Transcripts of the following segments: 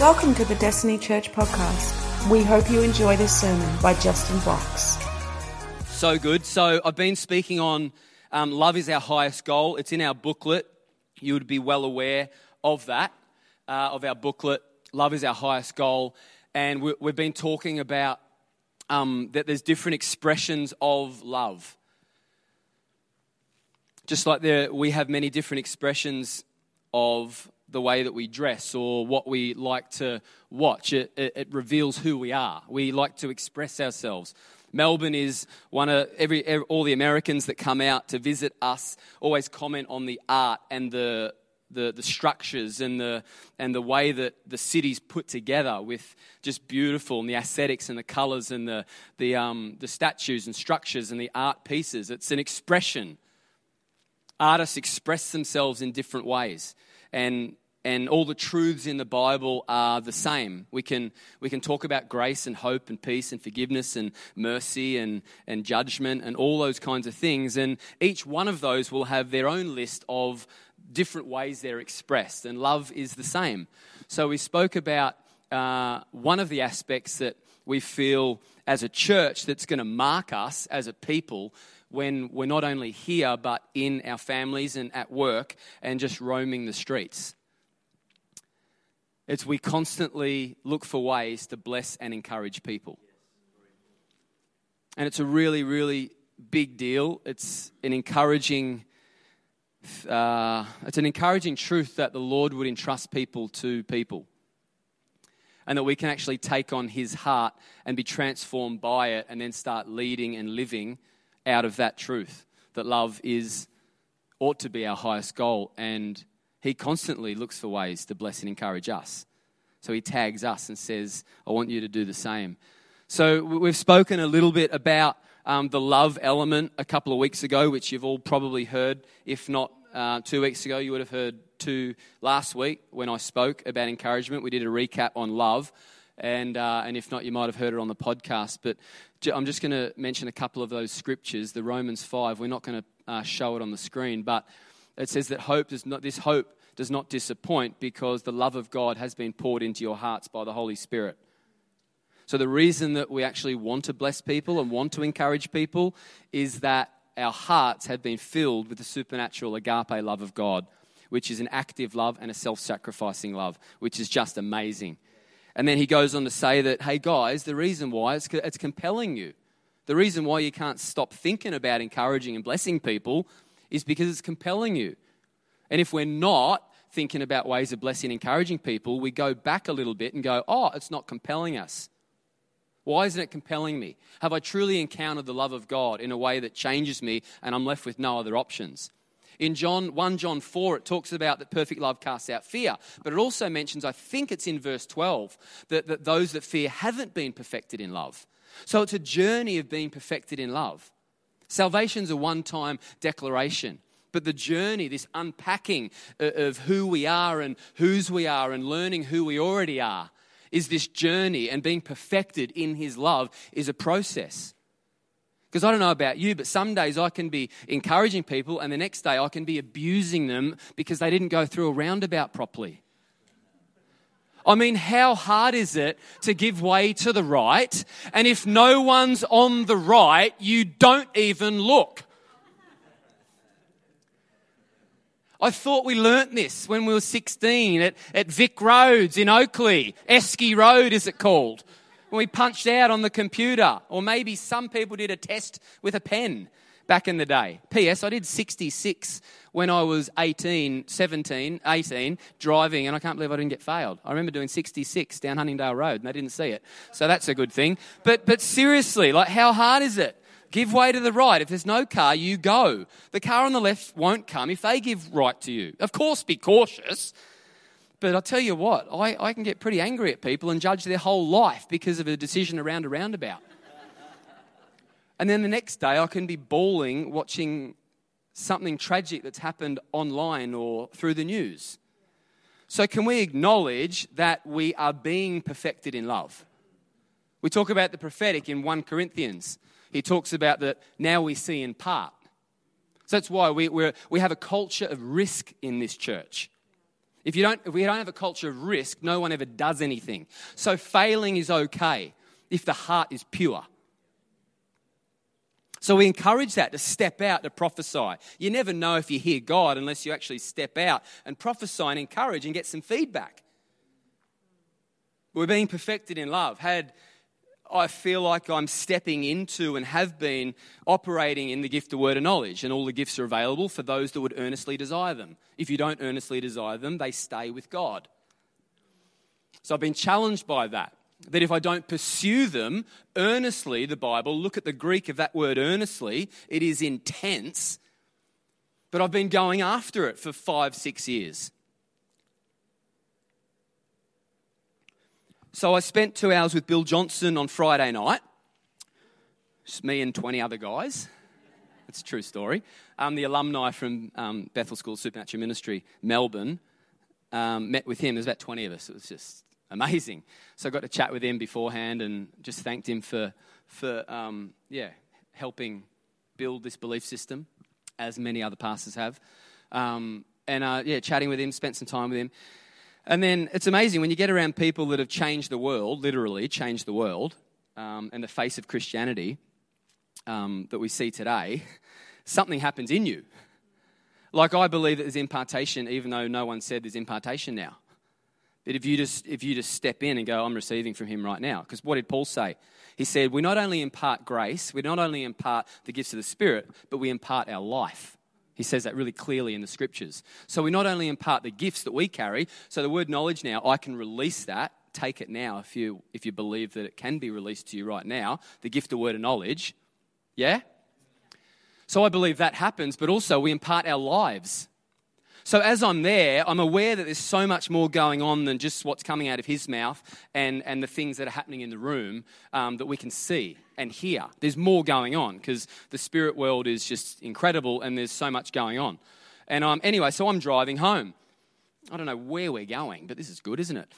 Welcome to the Destiny Church podcast. We hope you enjoy this sermon by Justin Box. So good. So I've been speaking on um, love is our highest goal. It's in our booklet. You would be well aware of that, uh, of our booklet. Love is our highest goal. And we, have been talking about um, that there's different expressions of love. Just like there, we have many different expressions of the way that we dress or what we like to watch. It, it, it, reveals who we are. We like to express ourselves. Melbourne is one of every, every, all the Americans that come out to visit us always comment on the art and the the, the structures and the, and the way that the city's put together with just beautiful and the aesthetics and the colors and the, the, um, the statues and structures and the art pieces. It's an expression. Artists express themselves in different ways. And and all the truths in the Bible are the same. We can, we can talk about grace and hope and peace and forgiveness and mercy and, and judgment and all those kinds of things. And each one of those will have their own list of different ways they're expressed. And love is the same. So we spoke about uh, one of the aspects that we feel as a church that's going to mark us as a people when we're not only here but in our families and at work and just roaming the streets. It's we constantly look for ways to bless and encourage people. And it's a really, really big deal. It's an encouraging. Uh, it's an encouraging truth that the Lord would entrust people to people. And that we can actually take on His heart and be transformed by it and then start leading and living out of that truth. That love is, ought to be our highest goal. And he constantly looks for ways to bless and encourage us. So he tags us and says, I want you to do the same. So we've spoken a little bit about um, the love element a couple of weeks ago, which you've all probably heard. If not uh, two weeks ago, you would have heard two last week when I spoke about encouragement. We did a recap on love. And, uh, and if not, you might have heard it on the podcast. But I'm just going to mention a couple of those scriptures. The Romans 5, we're not going to uh, show it on the screen, but it says that hope does not, this hope does not disappoint because the love of God has been poured into your hearts by the Holy Spirit. So, the reason that we actually want to bless people and want to encourage people is that our hearts have been filled with the supernatural agape love of God, which is an active love and a self sacrificing love, which is just amazing. And then he goes on to say that, hey guys, the reason why it's, it's compelling you. The reason why you can't stop thinking about encouraging and blessing people is because it's compelling you. And if we're not thinking about ways of blessing and encouraging people, we go back a little bit and go, oh, it's not compelling us. Why isn't it compelling me? Have I truly encountered the love of God in a way that changes me and I'm left with no other options? In John 1 John 4 it talks about that perfect love casts out fear, but it also mentions I think it's in verse 12 that, that those that fear haven't been perfected in love. So it's a journey of being perfected in love. Salvation's a one-time declaration. But the journey, this unpacking of who we are and whose we are and learning who we already are, is this journey. And being perfected in His love is a process. Because I don't know about you, but some days I can be encouraging people, and the next day I can be abusing them because they didn't go through a roundabout properly. I mean, how hard is it to give way to the right? And if no one's on the right, you don't even look. I thought we learnt this when we were 16 at, at Vic Roads in Oakleigh. Esky Road is it called? When we punched out on the computer. Or maybe some people did a test with a pen back in the day. P.S. I did 66 when I was 18, 17, 18, driving, and I can't believe I didn't get failed. I remember doing 66 down Huntingdale Road, and they didn't see it. So that's a good thing. But, but seriously, like, how hard is it? Give way to the right. If there's no car, you go. The car on the left won't come if they give right to you. Of course, be cautious. But I'll tell you what, I, I can get pretty angry at people and judge their whole life because of a decision around a roundabout. And then the next day, I can be bawling watching something tragic that's happened online or through the news. So, can we acknowledge that we are being perfected in love? We talk about the prophetic in 1 Corinthians he talks about that now we see in part. So that's why we, we we have a culture of risk in this church. If, you don't, if we don't have a culture of risk, no one ever does anything. So failing is okay if the heart is pure. So we encourage that to step out to prophesy. You never know if you hear God unless you actually step out and prophesy and encourage and get some feedback. We're being perfected in love. Had I feel like I'm stepping into and have been operating in the gift of word of knowledge, and all the gifts are available for those that would earnestly desire them. If you don't earnestly desire them, they stay with God. So I've been challenged by that. That if I don't pursue them earnestly, the Bible, look at the Greek of that word earnestly, it is intense. But I've been going after it for five, six years. So I spent two hours with Bill Johnson on Friday night. Just me and 20 other guys. It's a true story. Um, the alumni from um, Bethel School Supernatural Ministry, Melbourne, um, met with him. There's about 20 of us. It was just amazing. So I got to chat with him beforehand and just thanked him for, for um, yeah, helping build this belief system, as many other pastors have. Um, and uh, yeah, chatting with him, spent some time with him. And then it's amazing when you get around people that have changed the world, literally changed the world, um, and the face of Christianity um, that we see today, something happens in you. Like I believe that there's impartation, even though no one said there's impartation now. That if you just if you just step in and go, I'm receiving from him right now. Because what did Paul say? He said, We not only impart grace, we not only impart the gifts of the Spirit, but we impart our life. He says that really clearly in the scriptures. So we not only impart the gifts that we carry, so the word knowledge now, I can release that. Take it now if you, if you believe that it can be released to you right now, the gift of word of knowledge. Yeah? So I believe that happens, but also we impart our lives. So as I'm there, I'm aware that there's so much more going on than just what's coming out of his mouth and, and the things that are happening in the room um, that we can see and hear. There's more going on because the spirit world is just incredible and there's so much going on. And um, anyway, so I'm driving home. I don't know where we're going, but this is good, isn't it?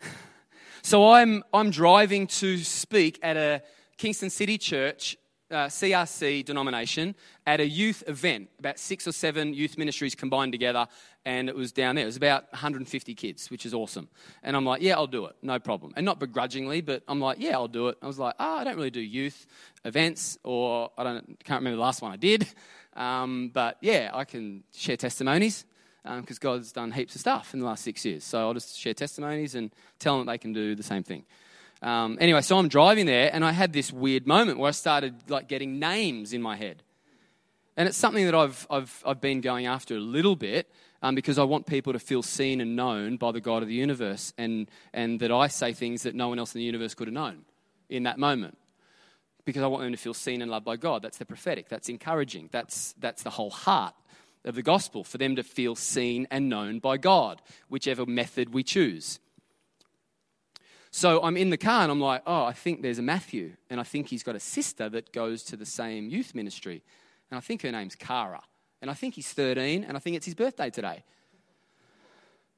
so I'm, I'm driving to speak at a Kingston City church uh, CRC denomination at a youth event, about six or seven youth ministries combined together, and it was down there. It was about 150 kids, which is awesome. And I'm like, yeah, I'll do it, no problem. And not begrudgingly, but I'm like, yeah, I'll do it. I was like, oh, I don't really do youth events, or I don't, can't remember the last one I did. Um, but yeah, I can share testimonies because um, God's done heaps of stuff in the last six years. So I'll just share testimonies and tell them they can do the same thing. Um, anyway, so I'm driving there, and I had this weird moment where I started like getting names in my head, and it's something that I've I've I've been going after a little bit um, because I want people to feel seen and known by the God of the universe, and and that I say things that no one else in the universe could have known in that moment because I want them to feel seen and loved by God. That's the prophetic. That's encouraging. That's, that's the whole heart of the gospel, for them to feel seen and known by God, whichever method we choose. So I'm in the car and I'm like, oh, I think there's a Matthew. And I think he's got a sister that goes to the same youth ministry. And I think her name's Cara. And I think he's 13 and I think it's his birthday today.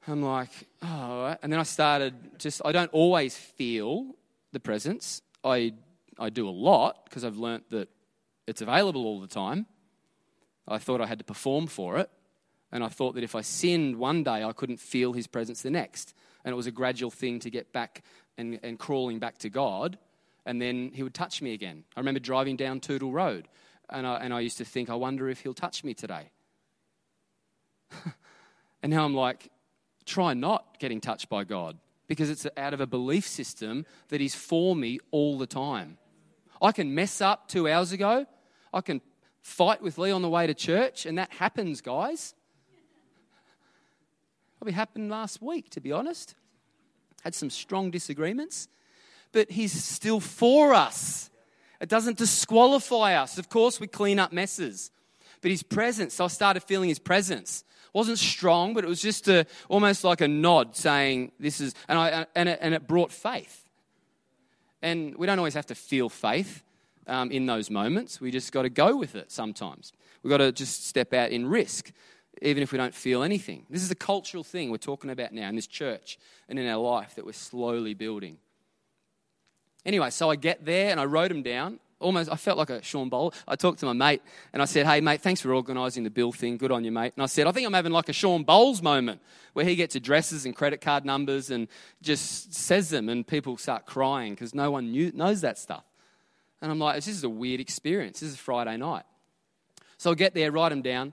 I'm like, oh, and then I started just, I don't always feel the presence. I, I do a lot because I've learnt that it's available all the time. I thought I had to perform for it. And I thought that if I sinned one day, I couldn't feel his presence the next. And it was a gradual thing to get back and, and crawling back to God, and then he would touch me again. I remember driving down Tootle Road, and I, and I used to think, I wonder if he'll touch me today. and now I'm like, try not getting touched by God because it's out of a belief system that He's for me all the time. I can mess up two hours ago. I can fight with Lee on the way to church, and that happens, guys. Probably happened last week, to be honest had some strong disagreements, but He's still for us. It doesn't disqualify us. Of course, we clean up messes, but His presence, so I started feeling His presence. Wasn't strong, but it was just a, almost like a nod saying, This is, and, I, and, it, and it brought faith. And we don't always have to feel faith um, in those moments. We just got to go with it sometimes. We've got to just step out in risk even if we don't feel anything. This is a cultural thing we're talking about now in this church and in our life that we're slowly building. Anyway, so I get there and I wrote them down. almost, I felt like a Sean Bowl. I talked to my mate and I said, hey, mate, thanks for organising the bill thing. Good on you, mate. And I said, I think I'm having like a Shawn Bolz moment where he gets addresses and credit card numbers and just says them and people start crying because no one knew, knows that stuff. And I'm like, this is a weird experience. This is Friday night. So I'll get there, write them down.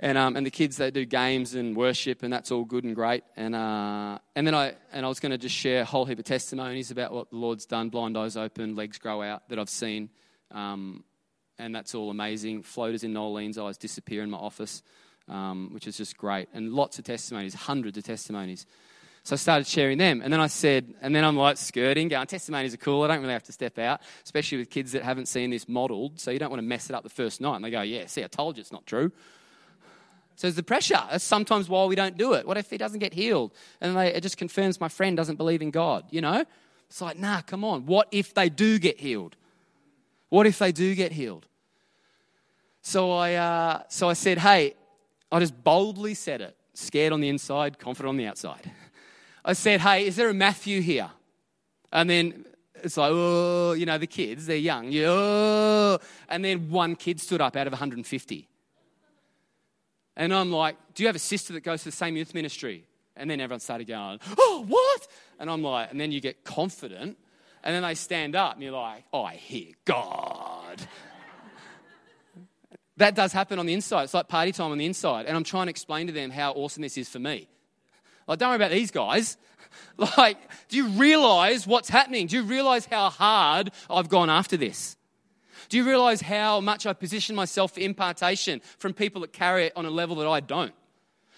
And, um, and the kids, they do games and worship, and that's all good and great. And, uh, and then I, and I was going to just share a whole heap of testimonies about what the Lord's done blind eyes open, legs grow out that I've seen. Um, and that's all amazing. Floaters in Nolene's eyes disappear in my office, um, which is just great. And lots of testimonies, hundreds of testimonies. So I started sharing them. And then I said, and then I'm like skirting, going, testimonies are cool. I don't really have to step out, especially with kids that haven't seen this modeled. So you don't want to mess it up the first night. And they go, yeah, see, I told you it's not true. So there's the pressure. That's sometimes why we don't do it. What if he doesn't get healed? And they, it just confirms my friend doesn't believe in God, you know? It's like, nah, come on. What if they do get healed? What if they do get healed? So I, uh, so I said, hey, I just boldly said it, scared on the inside, confident on the outside. I said, hey, is there a Matthew here? And then it's like, oh, you know, the kids, they're young. Yeah, oh. And then one kid stood up out of 150. And I'm like, Do you have a sister that goes to the same youth ministry? And then everyone started going, Oh, what? And I'm like, and then you get confident. And then they stand up and you're like, Oh, I hear God. that does happen on the inside. It's like party time on the inside. And I'm trying to explain to them how awesome this is for me. Like, don't worry about these guys. Like, do you realize what's happening? Do you realize how hard I've gone after this? Do you realize how much I position myself for impartation from people that carry it on a level that I don't?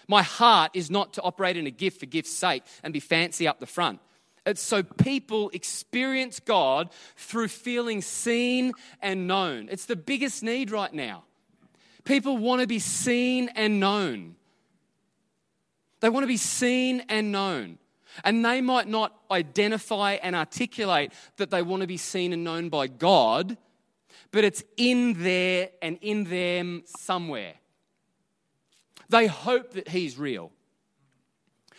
My heart is not to operate in a gift for gift's sake and be fancy up the front. It's so people experience God through feeling seen and known. It's the biggest need right now. People want to be seen and known. They want to be seen and known. And they might not identify and articulate that they want to be seen and known by God, but it's in there and in them somewhere. They hope that He's real,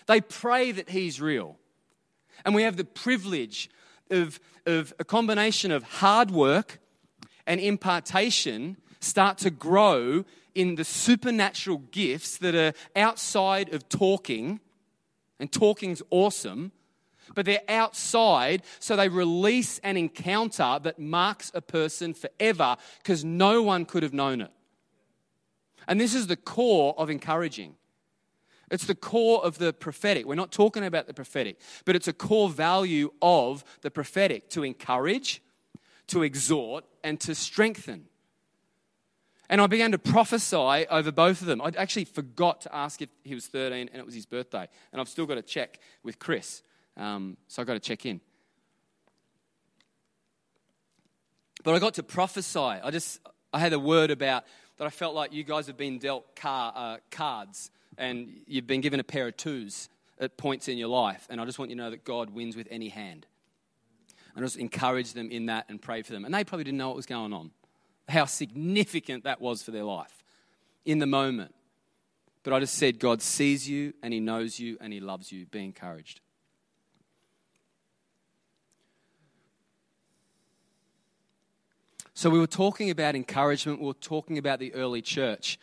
they pray that He's real. And we have the privilege of, of a combination of hard work and impartation start to grow in the supernatural gifts that are outside of talking. And talking's awesome, but they're outside, so they release an encounter that marks a person forever because no one could have known it. And this is the core of encouraging. It's the core of the prophetic. We're not talking about the prophetic, but it's a core value of the prophetic to encourage, to exhort, and to strengthen. And I began to prophesy over both of them. I actually forgot to ask if he was 13 and it was his birthday. And I've still got to check with Chris. Um, so I got to check in. But I got to prophesy. I just I had a word about that. I felt like you guys have been dealt car, uh, cards, and you've been given a pair of twos at points in your life. And I just want you to know that God wins with any hand. And I just encourage them in that and pray for them. And they probably didn't know what was going on, how significant that was for their life in the moment. But I just said, God sees you and He knows you and He loves you. Be encouraged. So we were talking about encouragement, we were talking about the early church.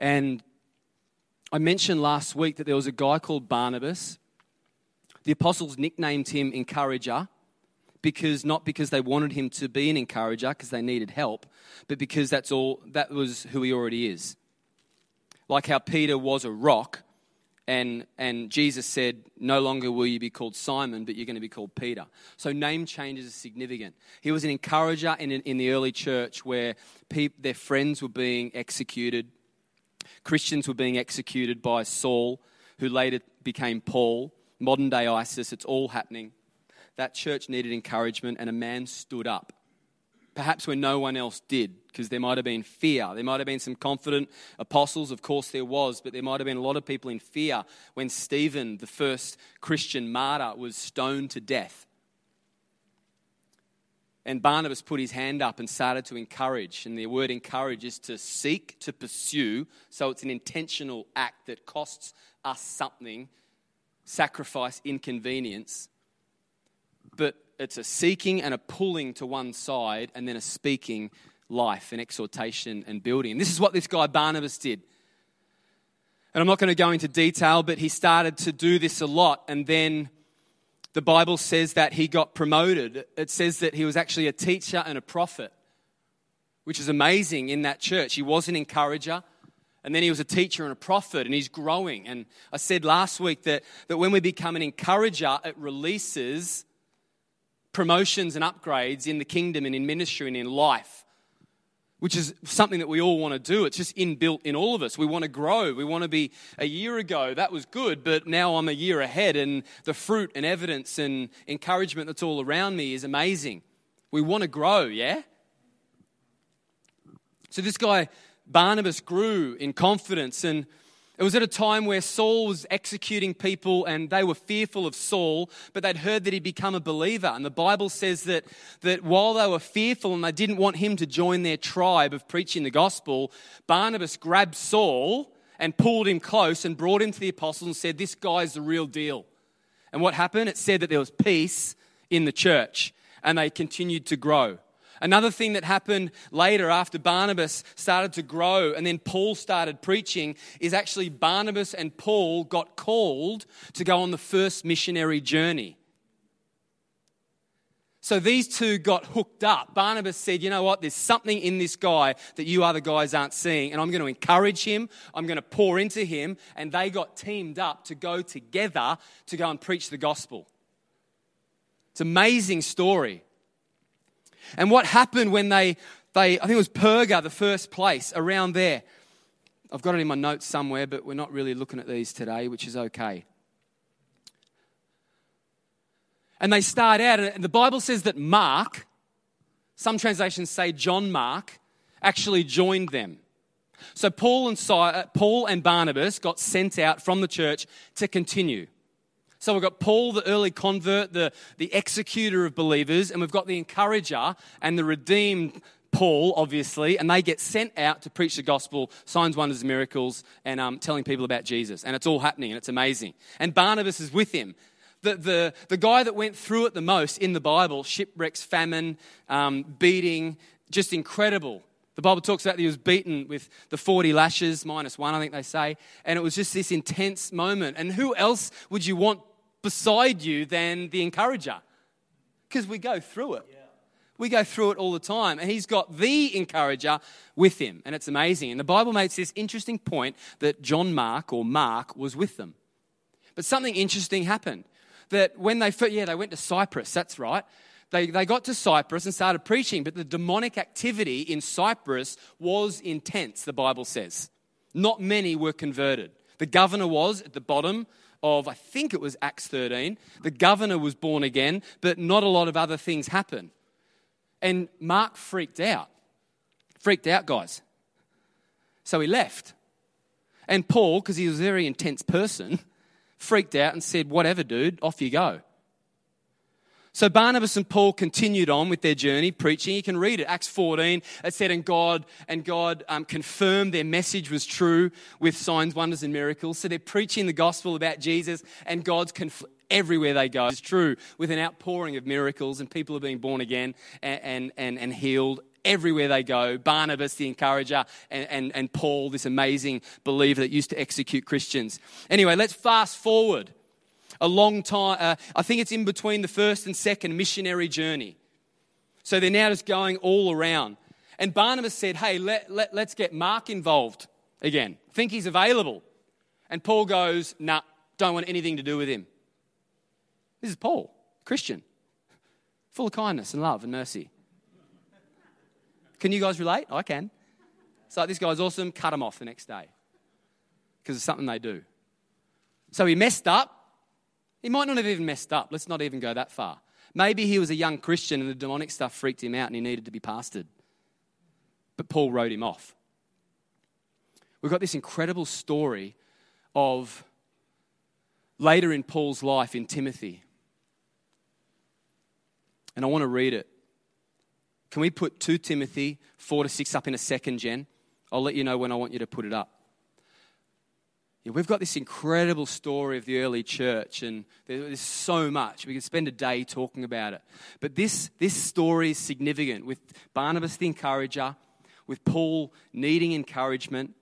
And I mentioned last week that there was a guy called Barnabas. The apostles nicknamed him Encourager because not because they wanted him to be an encourager because they needed help, but because that's all that was who he already is. Like how Peter was a rock and, and Jesus said, No longer will you be called Simon, but you're going to be called Peter. So name changes are significant. He was an encourager in, in the early church where people, their friends were being executed. Christians were being executed by Saul, who later became Paul. Modern day ISIS, it's all happening. That church needed encouragement, and a man stood up perhaps when no one else did, because there might have been fear. There might have been some confident apostles, of course there was, but there might have been a lot of people in fear when Stephen, the first Christian martyr, was stoned to death. And Barnabas put his hand up and started to encourage. And the word encourage is to seek, to pursue. So it's an intentional act that costs us something, sacrifice, inconvenience. But it's a seeking and a pulling to one side, and then a speaking life and exhortation and building. And this is what this guy Barnabas did. And I'm not going to go into detail, but he started to do this a lot. And then the Bible says that he got promoted. It says that he was actually a teacher and a prophet, which is amazing in that church. He was an encourager, and then he was a teacher and a prophet, and he's growing. And I said last week that, that when we become an encourager, it releases promotions and upgrades in the kingdom and in ministry and in life which is something that we all want to do. It's just inbuilt in all of us. We want to grow. We want to be a year ago, that was good, but now I'm a year ahead, and the fruit and evidence and encouragement that's all around me is amazing. We want to grow, yeah? So this guy, Barnabas, grew in confidence and it was at a time where Saul was executing people and they were fearful of Saul, but they'd heard that he'd become a believer. And the Bible says that, that while they were fearful and they didn't want him to join their tribe of preaching the gospel, Barnabas grabbed Saul and pulled him close and brought him to the apostles and said, This guy's the real deal. And what happened? It said that there was peace in the church and they continued to grow. Another thing that happened later after Barnabas started to grow and then Paul started preaching is actually Barnabas and Paul got called to go on the first missionary journey. So these two got hooked up. Barnabas said, You know what? There's something in this guy that you other guys aren't seeing, and I'm going to encourage him. I'm going to pour into him. And they got teamed up to go together to go and preach the gospel. It's an amazing story. And what happened when they, they, I think it was Perga, the first place around there. I've got it in my notes somewhere, but we're not really looking at these today, which is okay. And they start out, and the Bible says that Mark, some translations say John Mark, actually joined them. So Paul and, uh, Paul and Barnabas got sent out from the church to continue. So we've got Paul, the early convert, the, the executor of believers, and we've got the encourager and the redeemed Paul, obviously, and they get sent out to preach the gospel, signs, wonders, miracles, and um, telling people about Jesus. And it's all happening, and it's amazing. And Barnabas is with him. The, the, the guy that went through it the most in the Bible shipwrecks, famine, um, beating, just incredible. The Bible talks about that he was beaten with the 40 lashes, minus one, I think they say. And it was just this intense moment. And who else would you want beside you than the encourager because we go through it. We go through it all the time. And he's got the encourager with him. And it's amazing. And the Bible makes this interesting point that John Mark or Mark was with them. But something interesting happened. That when they, yeah, they went to Cyprus, that's right. They, they got to Cyprus and started preaching, but the demonic activity in Cyprus was intense, the Bible says. Not many were converted. The governor was at the bottom of, I think it was Acts 13. The governor was born again, but not a lot of other things happen. And Mark freaked out. Freaked out, guys. So he left. And Paul, because he was a very intense person, freaked out and said, Whatever, dude, off you go. So Barnabas and Paul continued on with their journey preaching. You can read it, Acts 14. It said, and God and God um, confirmed their message was true with signs, wonders, and miracles. So they're preaching the gospel about Jesus, and God's conf- everywhere they go. It's true with an outpouring of miracles, and people are being born again and, and, and, and healed everywhere they go. Barnabas, the encourager, and, and, and Paul, this amazing believer that used to execute Christians. Anyway, let's fast forward a long time. Uh, I think it's in between the first and second missionary journey. So they're now just going all around. And Barnabas said, Hey, let, let, let's get Mark involved again. Think he's available. And Paul goes, Nah, don't want anything to do with him. This is Paul, Christian, full of kindness and love and mercy. Can you guys relate? I can. It's like, this guy's awesome, cut him off the next day. Because it's something they do. So he messed up, he might not have even messed up. Let's not even go that far. Maybe he was a young Christian and the demonic stuff freaked him out and he needed to be pastored. But Paul wrote him off. We've got this incredible story of later in Paul's life in Timothy. And I want to read it. Can we put 2 Timothy 4 to 6 up in a second, Jen? I'll let you know when I want you to put it up. Yeah, we've got this incredible story of the early church, and there's so much. We could spend a day talking about it. But this, this story is significant with Barnabas the encourager, with Paul needing encouragement,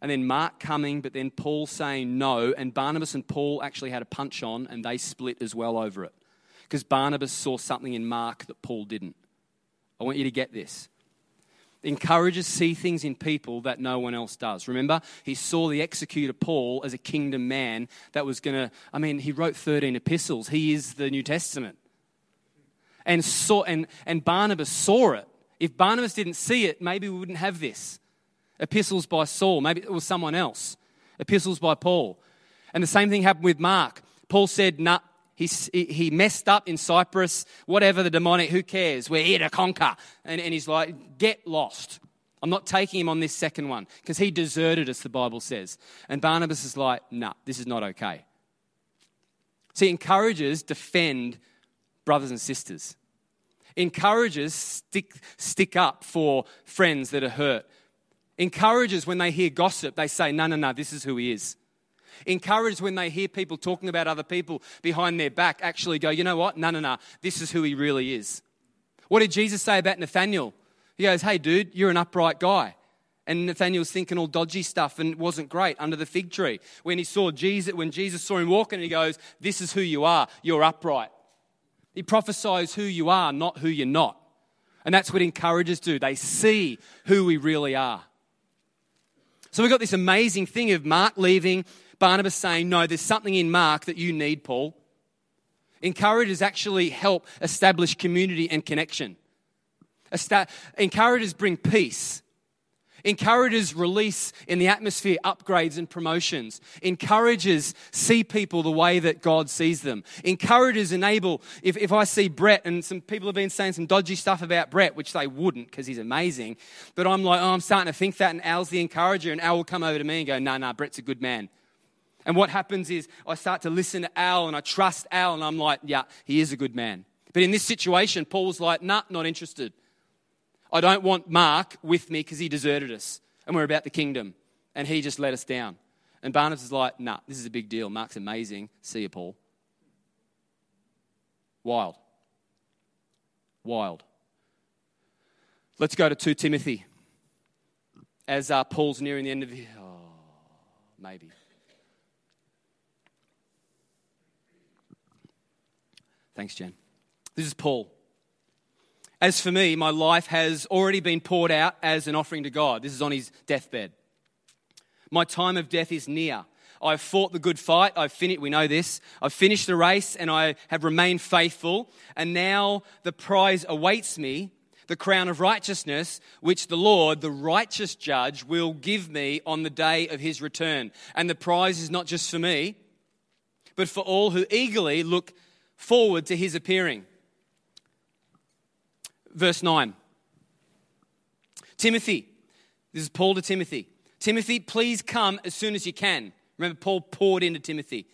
and then Mark coming, but then Paul saying no, and Barnabas and Paul actually had a punch on, and they split as well over it. Because Barnabas saw something in Mark that Paul didn't. I want you to get this encourages see things in people that no one else does. Remember, he saw the executor Paul as a kingdom man that was going to, I mean, he wrote 13 epistles. He is the New Testament. And, saw, and, and Barnabas saw it. If Barnabas didn't see it, maybe we wouldn't have this. Epistles by Saul, maybe it was someone else. Epistles by Paul. And the same thing happened with Mark. Paul said, nah, he, he messed up in Cyprus, whatever the demonic, who cares? We're here to conquer. And, and he's like, get lost. I'm not taking him on this second one because he deserted us, the Bible says. And Barnabas is like, nah, this is not okay. See, encouragers defend brothers and sisters. Encouragers stick, stick up for friends that are hurt. Encouragers, when they hear gossip, they say, no, no, no, this is who he is encouraged when they hear people talking about other people behind their back, actually go, you know what? No, no, no. This is who he really is. What did Jesus say about Nathaniel? He goes, hey, dude, you're an upright guy. And Nathaniel's thinking all dodgy stuff and it wasn't great under the fig tree. When he saw Jesus, when Jesus saw him walking, he goes, This is who you are. You're upright. He prophesies who you are, not who you're not. And that's what encouragers do. They see who we really are. So we've got this amazing thing of Mark leaving, Barnabas saying, No, there's something in Mark that you need, Paul. Encouragers actually help establish community and connection. Encouragers bring peace. Encouragers release in the atmosphere upgrades and promotions. Encouragers see people the way that God sees them. Encouragers enable, if, if I see Brett, and some people have been saying some dodgy stuff about Brett, which they wouldn't because he's amazing, but I'm like, oh, I'm starting to think that, and Al's the encourager, and Al will come over to me and go, no, nah, no, nah, Brett's a good man. And what happens is I start to listen to Al and I trust Al and I'm like, yeah, he is a good man. But in this situation, Paul's like, nah, not interested. I don't want Mark with me because he deserted us and we're about the kingdom and he just let us down. And Barnabas is like, nah, this is a big deal. Mark's amazing. See you, Paul. Wild. Wild. Let's go to 2 Timothy. As uh, Paul's nearing the end of, oh, maybe. Thanks, Jen. This is Paul. As for me, my life has already been poured out as an offering to God. This is on his deathbed. My time of death is near. I've fought the good fight. I've finished, we know this. I've finished the race and I have remained faithful. And now the prize awaits me, the crown of righteousness, which the Lord, the righteous judge, will give me on the day of his return. And the prize is not just for me, but for all who eagerly look forward to his appearing. Verse 9 Timothy, this is Paul to Timothy. Timothy, please come as soon as you can. Remember, Paul poured into Timothy.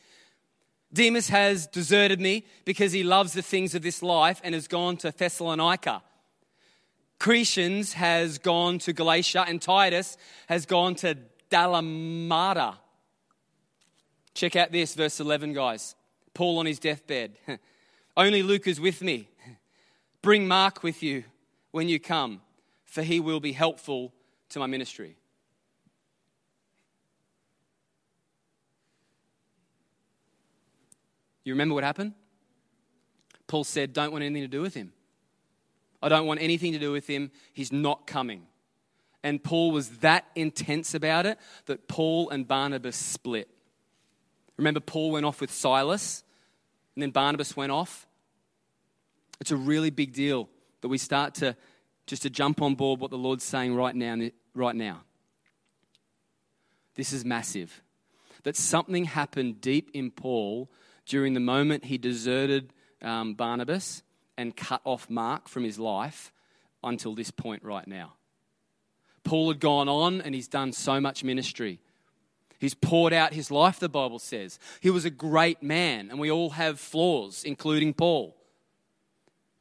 Demas has deserted me because he loves the things of this life and has gone to Thessalonica. Crescens has gone to Galatia, and Titus has gone to Dalmatia. Check out this, verse 11, guys. Paul on his deathbed. Only Luke is with me. Bring Mark with you when you come, for he will be helpful to my ministry. You remember what happened? Paul said, Don't want anything to do with him. I don't want anything to do with him. He's not coming. And Paul was that intense about it that Paul and Barnabas split. Remember, Paul went off with Silas and then Barnabas went off. It's a really big deal that we start to just to jump on board what the Lord's saying right now. Right now. This is massive. That something happened deep in Paul during the moment he deserted um, Barnabas and cut off Mark from his life until this point right now. Paul had gone on and he's done so much ministry. He's poured out his life, the Bible says. He was a great man, and we all have flaws, including Paul.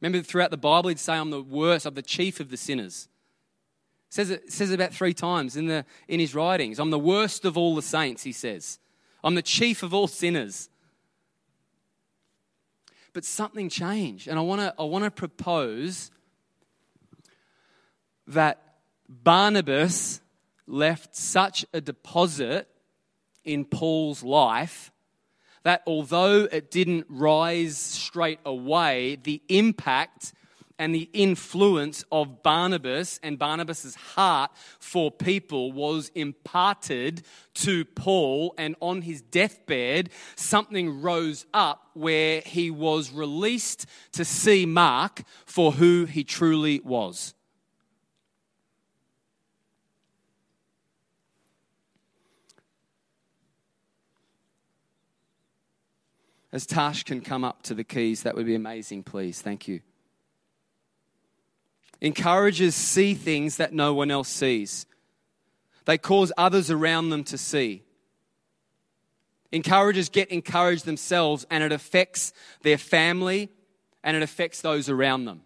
Remember, throughout the Bible, he'd say, I'm the worst, I'm the chief of the sinners. Says it says it about three times in, the, in his writings. I'm the worst of all the saints, he says. I'm the chief of all sinners. But something changed. And I want to I want to propose that Barnabas left such a deposit in Paul's life that although it didn't rise straight away, the impact and the influence of Barnabas and Barnabas's heart for people was imparted to Paul and on his deathbed something rose up where he was released to see Mark for who he truly was. As Tash can come up to the keys, that would be amazing, please. Thank you. Encouragers see things that no one else sees, they cause others around them to see. Encouragers get encouraged themselves, and it affects their family and it affects those around them.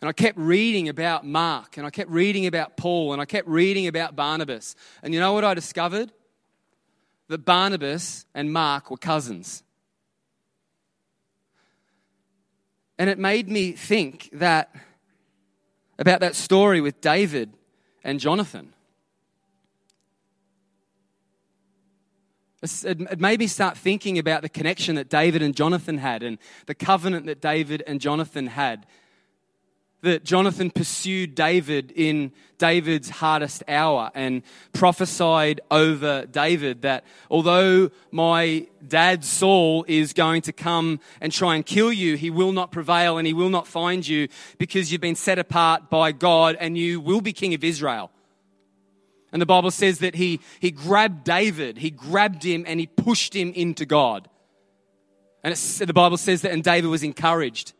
And I kept reading about Mark, and I kept reading about Paul, and I kept reading about Barnabas. And you know what I discovered? That Barnabas and Mark were cousins. And it made me think that about that story with David and Jonathan. It made me start thinking about the connection that David and Jonathan had and the covenant that David and Jonathan had that Jonathan pursued David in David's hardest hour and prophesied over David that although my dad Saul is going to come and try and kill you, he will not prevail and he will not find you because you've been set apart by God and you will be king of Israel. And the Bible says that he, he grabbed David, he grabbed him and he pushed him into God. And the Bible says that, and David was encouraged.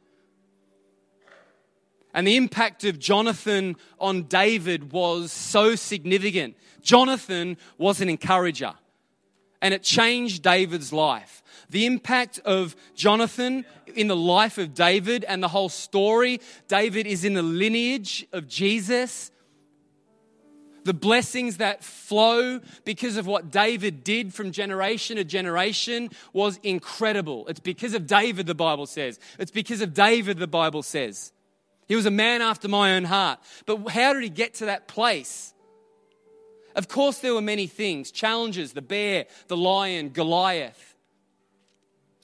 And the impact of Jonathan on David was so significant. Jonathan was an encourager, and it changed David's life. The impact of Jonathan in the life of David and the whole story David is in the lineage of Jesus. The blessings that flow because of what David did from generation to generation was incredible. It's because of David, the Bible says. It's because of David, the Bible says. He was a man after my own heart. But how did he get to that place? Of course, there were many things challenges, the bear, the lion, Goliath.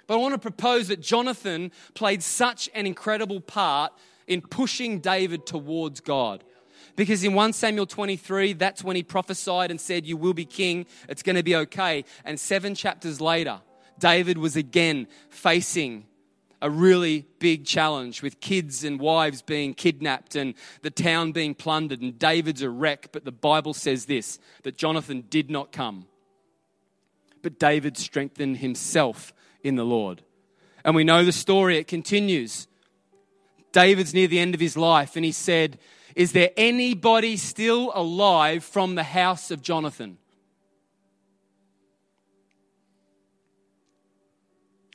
But I want to propose that Jonathan played such an incredible part in pushing David towards God. Because in 1 Samuel 23, that's when he prophesied and said, You will be king, it's going to be okay. And seven chapters later, David was again facing a really big challenge with kids and wives being kidnapped and the town being plundered and David's a wreck. But the Bible says this that Jonathan did not come. But David strengthened himself in the Lord. And we know the story, it continues. David's near the end of his life and he said, Is there anybody still alive from the house of Jonathan?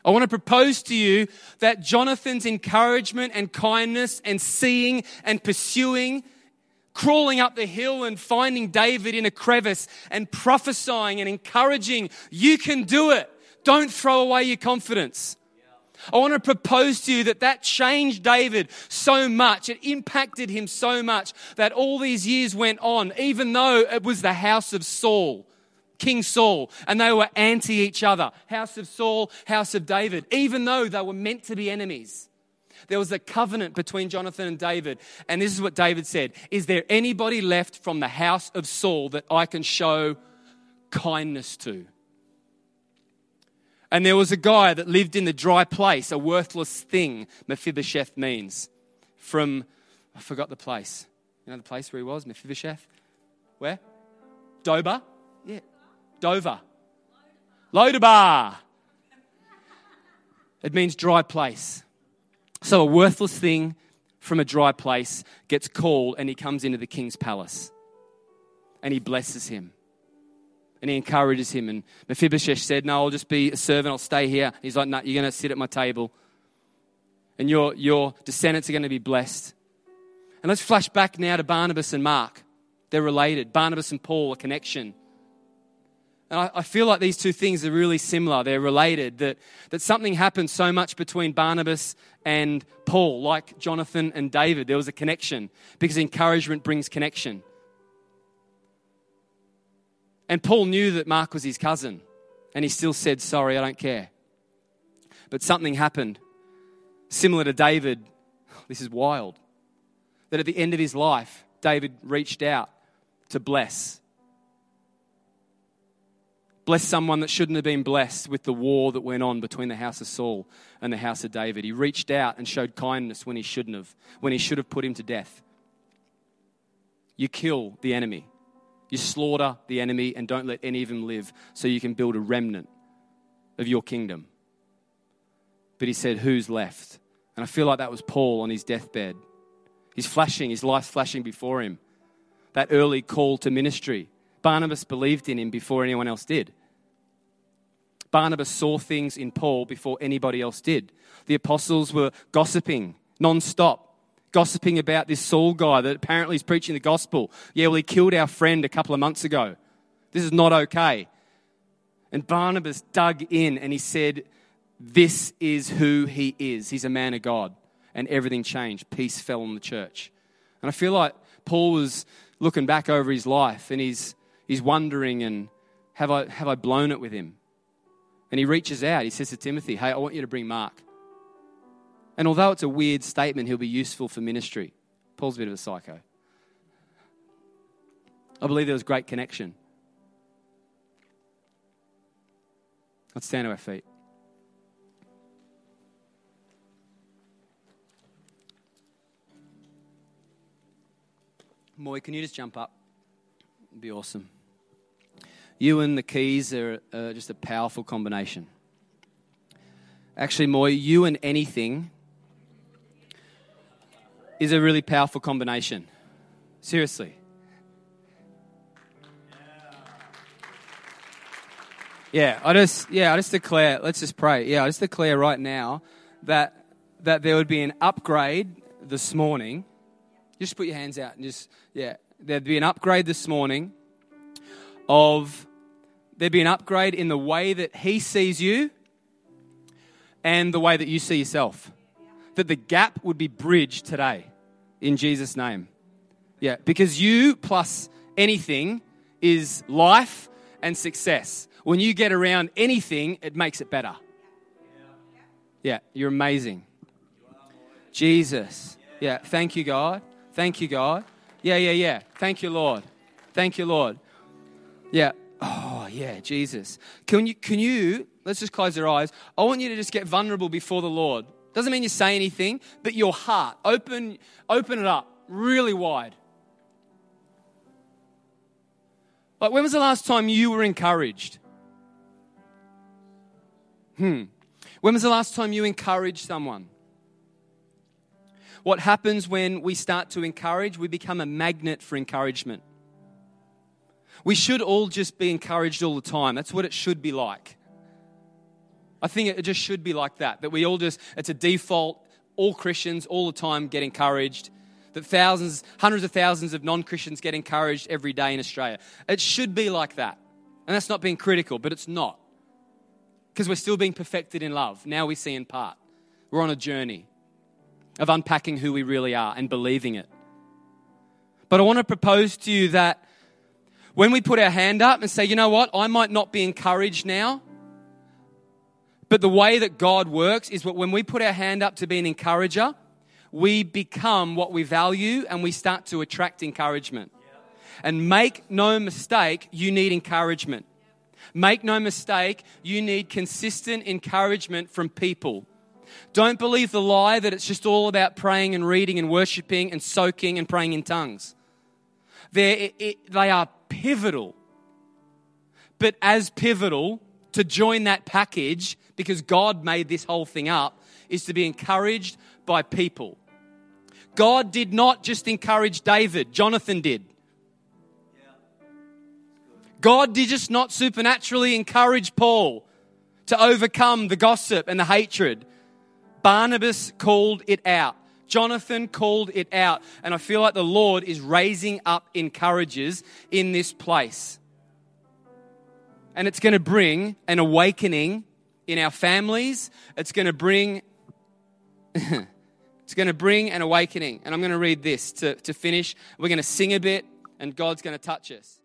I want to propose to you that Jonathan's encouragement and kindness and seeing and pursuing, crawling up the hill and finding David in a crevice and prophesying and encouraging, you can do it. Don't throw away your confidence. I want to propose to you that that changed David so much. It impacted him so much that all these years went on, even though it was the house of Saul. King Saul, and they were anti each other. House of Saul, house of David, even though they were meant to be enemies. There was a covenant between Jonathan and David. And this is what David said Is there anybody left from the house of Saul that I can show kindness to? And there was a guy that lived in the dry place, a worthless thing, Mephibosheth means. From, I forgot the place. You know the place where he was, Mephibosheth? Where? Doba? Dover. Lodabar. It means dry place. So a worthless thing from a dry place gets called and he comes into the king's palace. And he blesses him. And he encourages him. And Mephibosheth said, No, I'll just be a servant. I'll stay here. He's like, No, you're going to sit at my table. And your, your descendants are going to be blessed. And let's flash back now to Barnabas and Mark. They're related. Barnabas and Paul, a connection. And I, I, feel like these two things are really similar. They're related. That, that something happened so much between Barnabas and Paul, like Jonathan and David. There was a connection because encouragement brings connection. And Paul knew that Mark was his cousin, and he still said, Sorry, I don't care. But something happened, similar to David. This is wild. That at the end of his life, David reached out to bless. Bless someone that shouldn't have been blessed with the war that went on between the house of Saul and the house of David. He reached out and showed kindness when he shouldn't have, when he should have put him to death. You kill the enemy. You slaughter the enemy and don't let any of them live so you can build a remnant of your kingdom. But he said, Who's left? And I feel like that was Paul on his deathbed. He's flashing, his life's flashing before him. That early call to ministry. Barnabas believed in him before anyone else did. Barnabas saw things in Paul before anybody else did. The apostles were gossiping non stop gossiping about this Saul guy that apparently is preaching the gospel. Yeah, well, he killed our friend a couple of months ago. This is not okay. And Barnabas dug in and he said, This is who he is. He's a man of God. And everything changed. Peace fell on the church. And I feel like Paul was looking back over his life and he's, he's wondering, and have I, have I blown it with him? And he reaches out. He says to Timothy, Hey, I want you to bring Mark. And although it's a weird statement, he'll be useful for ministry. Paul's a bit of a psycho. I believe there was great connection. Let's stand to our feet. Moy, can you just jump up? It'd be awesome. You and the keys are uh, just a powerful combination. Actually, Moy, you and anything is a really powerful combination. Seriously. Yeah, I just yeah, I just declare, let's just pray. Yeah, I just declare right now that that there would be an upgrade this morning. Just put your hands out and just yeah, there'd be an upgrade this morning of there'd be an upgrade in the way that he sees you and the way that you see yourself. That the gap would be bridged today in Jesus' name. Yeah, because you plus anything is life and success. When you get around anything, it makes it better. Yeah, you're amazing. Jesus. Yeah, thank you, God. Thank you, God. Yeah, yeah, yeah. Thank you, Lord. Thank you, Lord. Yeah. Oh, yeah, Jesus. Can you, can you, let's just close your eyes. I want you to just get vulnerable before the Lord. Doesn't mean you say anything, but your heart, open, open it up really wide. Like, when was the last time you were encouraged? Hmm. When was the last time you encouraged someone? What happens when we start to encourage? We become a magnet for encouragement. We should all just be encouraged all the time. That's what it should be like. I think it just should be like that, that we all just, it's a default, all Christians all the time get encouraged, that thousands, hundreds of thousands of non Christians get encouraged every day in Australia. It should be like that. And that's not being critical, but it's not. Because we're still being perfected in love. Now we see in part. We're on a journey of unpacking who we really are and believing it. But I want to propose to you that when we put our hand up and say, you know what, I might not be encouraged now, but the way that God works is that when we put our hand up to be an encourager, we become what we value and we start to attract encouragement. And make no mistake, you need encouragement. Make no mistake, you need consistent encouragement from people. Don't believe the lie that it's just all about praying and reading and worshiping and soaking and praying in tongues. It, they are pivotal. But as pivotal, to join that package because God made this whole thing up, is to be encouraged by people. God did not just encourage David, Jonathan did. God did just not supernaturally encourage Paul to overcome the gossip and the hatred. Barnabas called it out. Jonathan called it out. And I feel like the Lord is raising up encouragers in this place. And it's going to bring an awakening in our families. It's going to bring. it's going to bring an awakening. And I'm going to read this to, to finish. We're going to sing a bit, and God's going to touch us.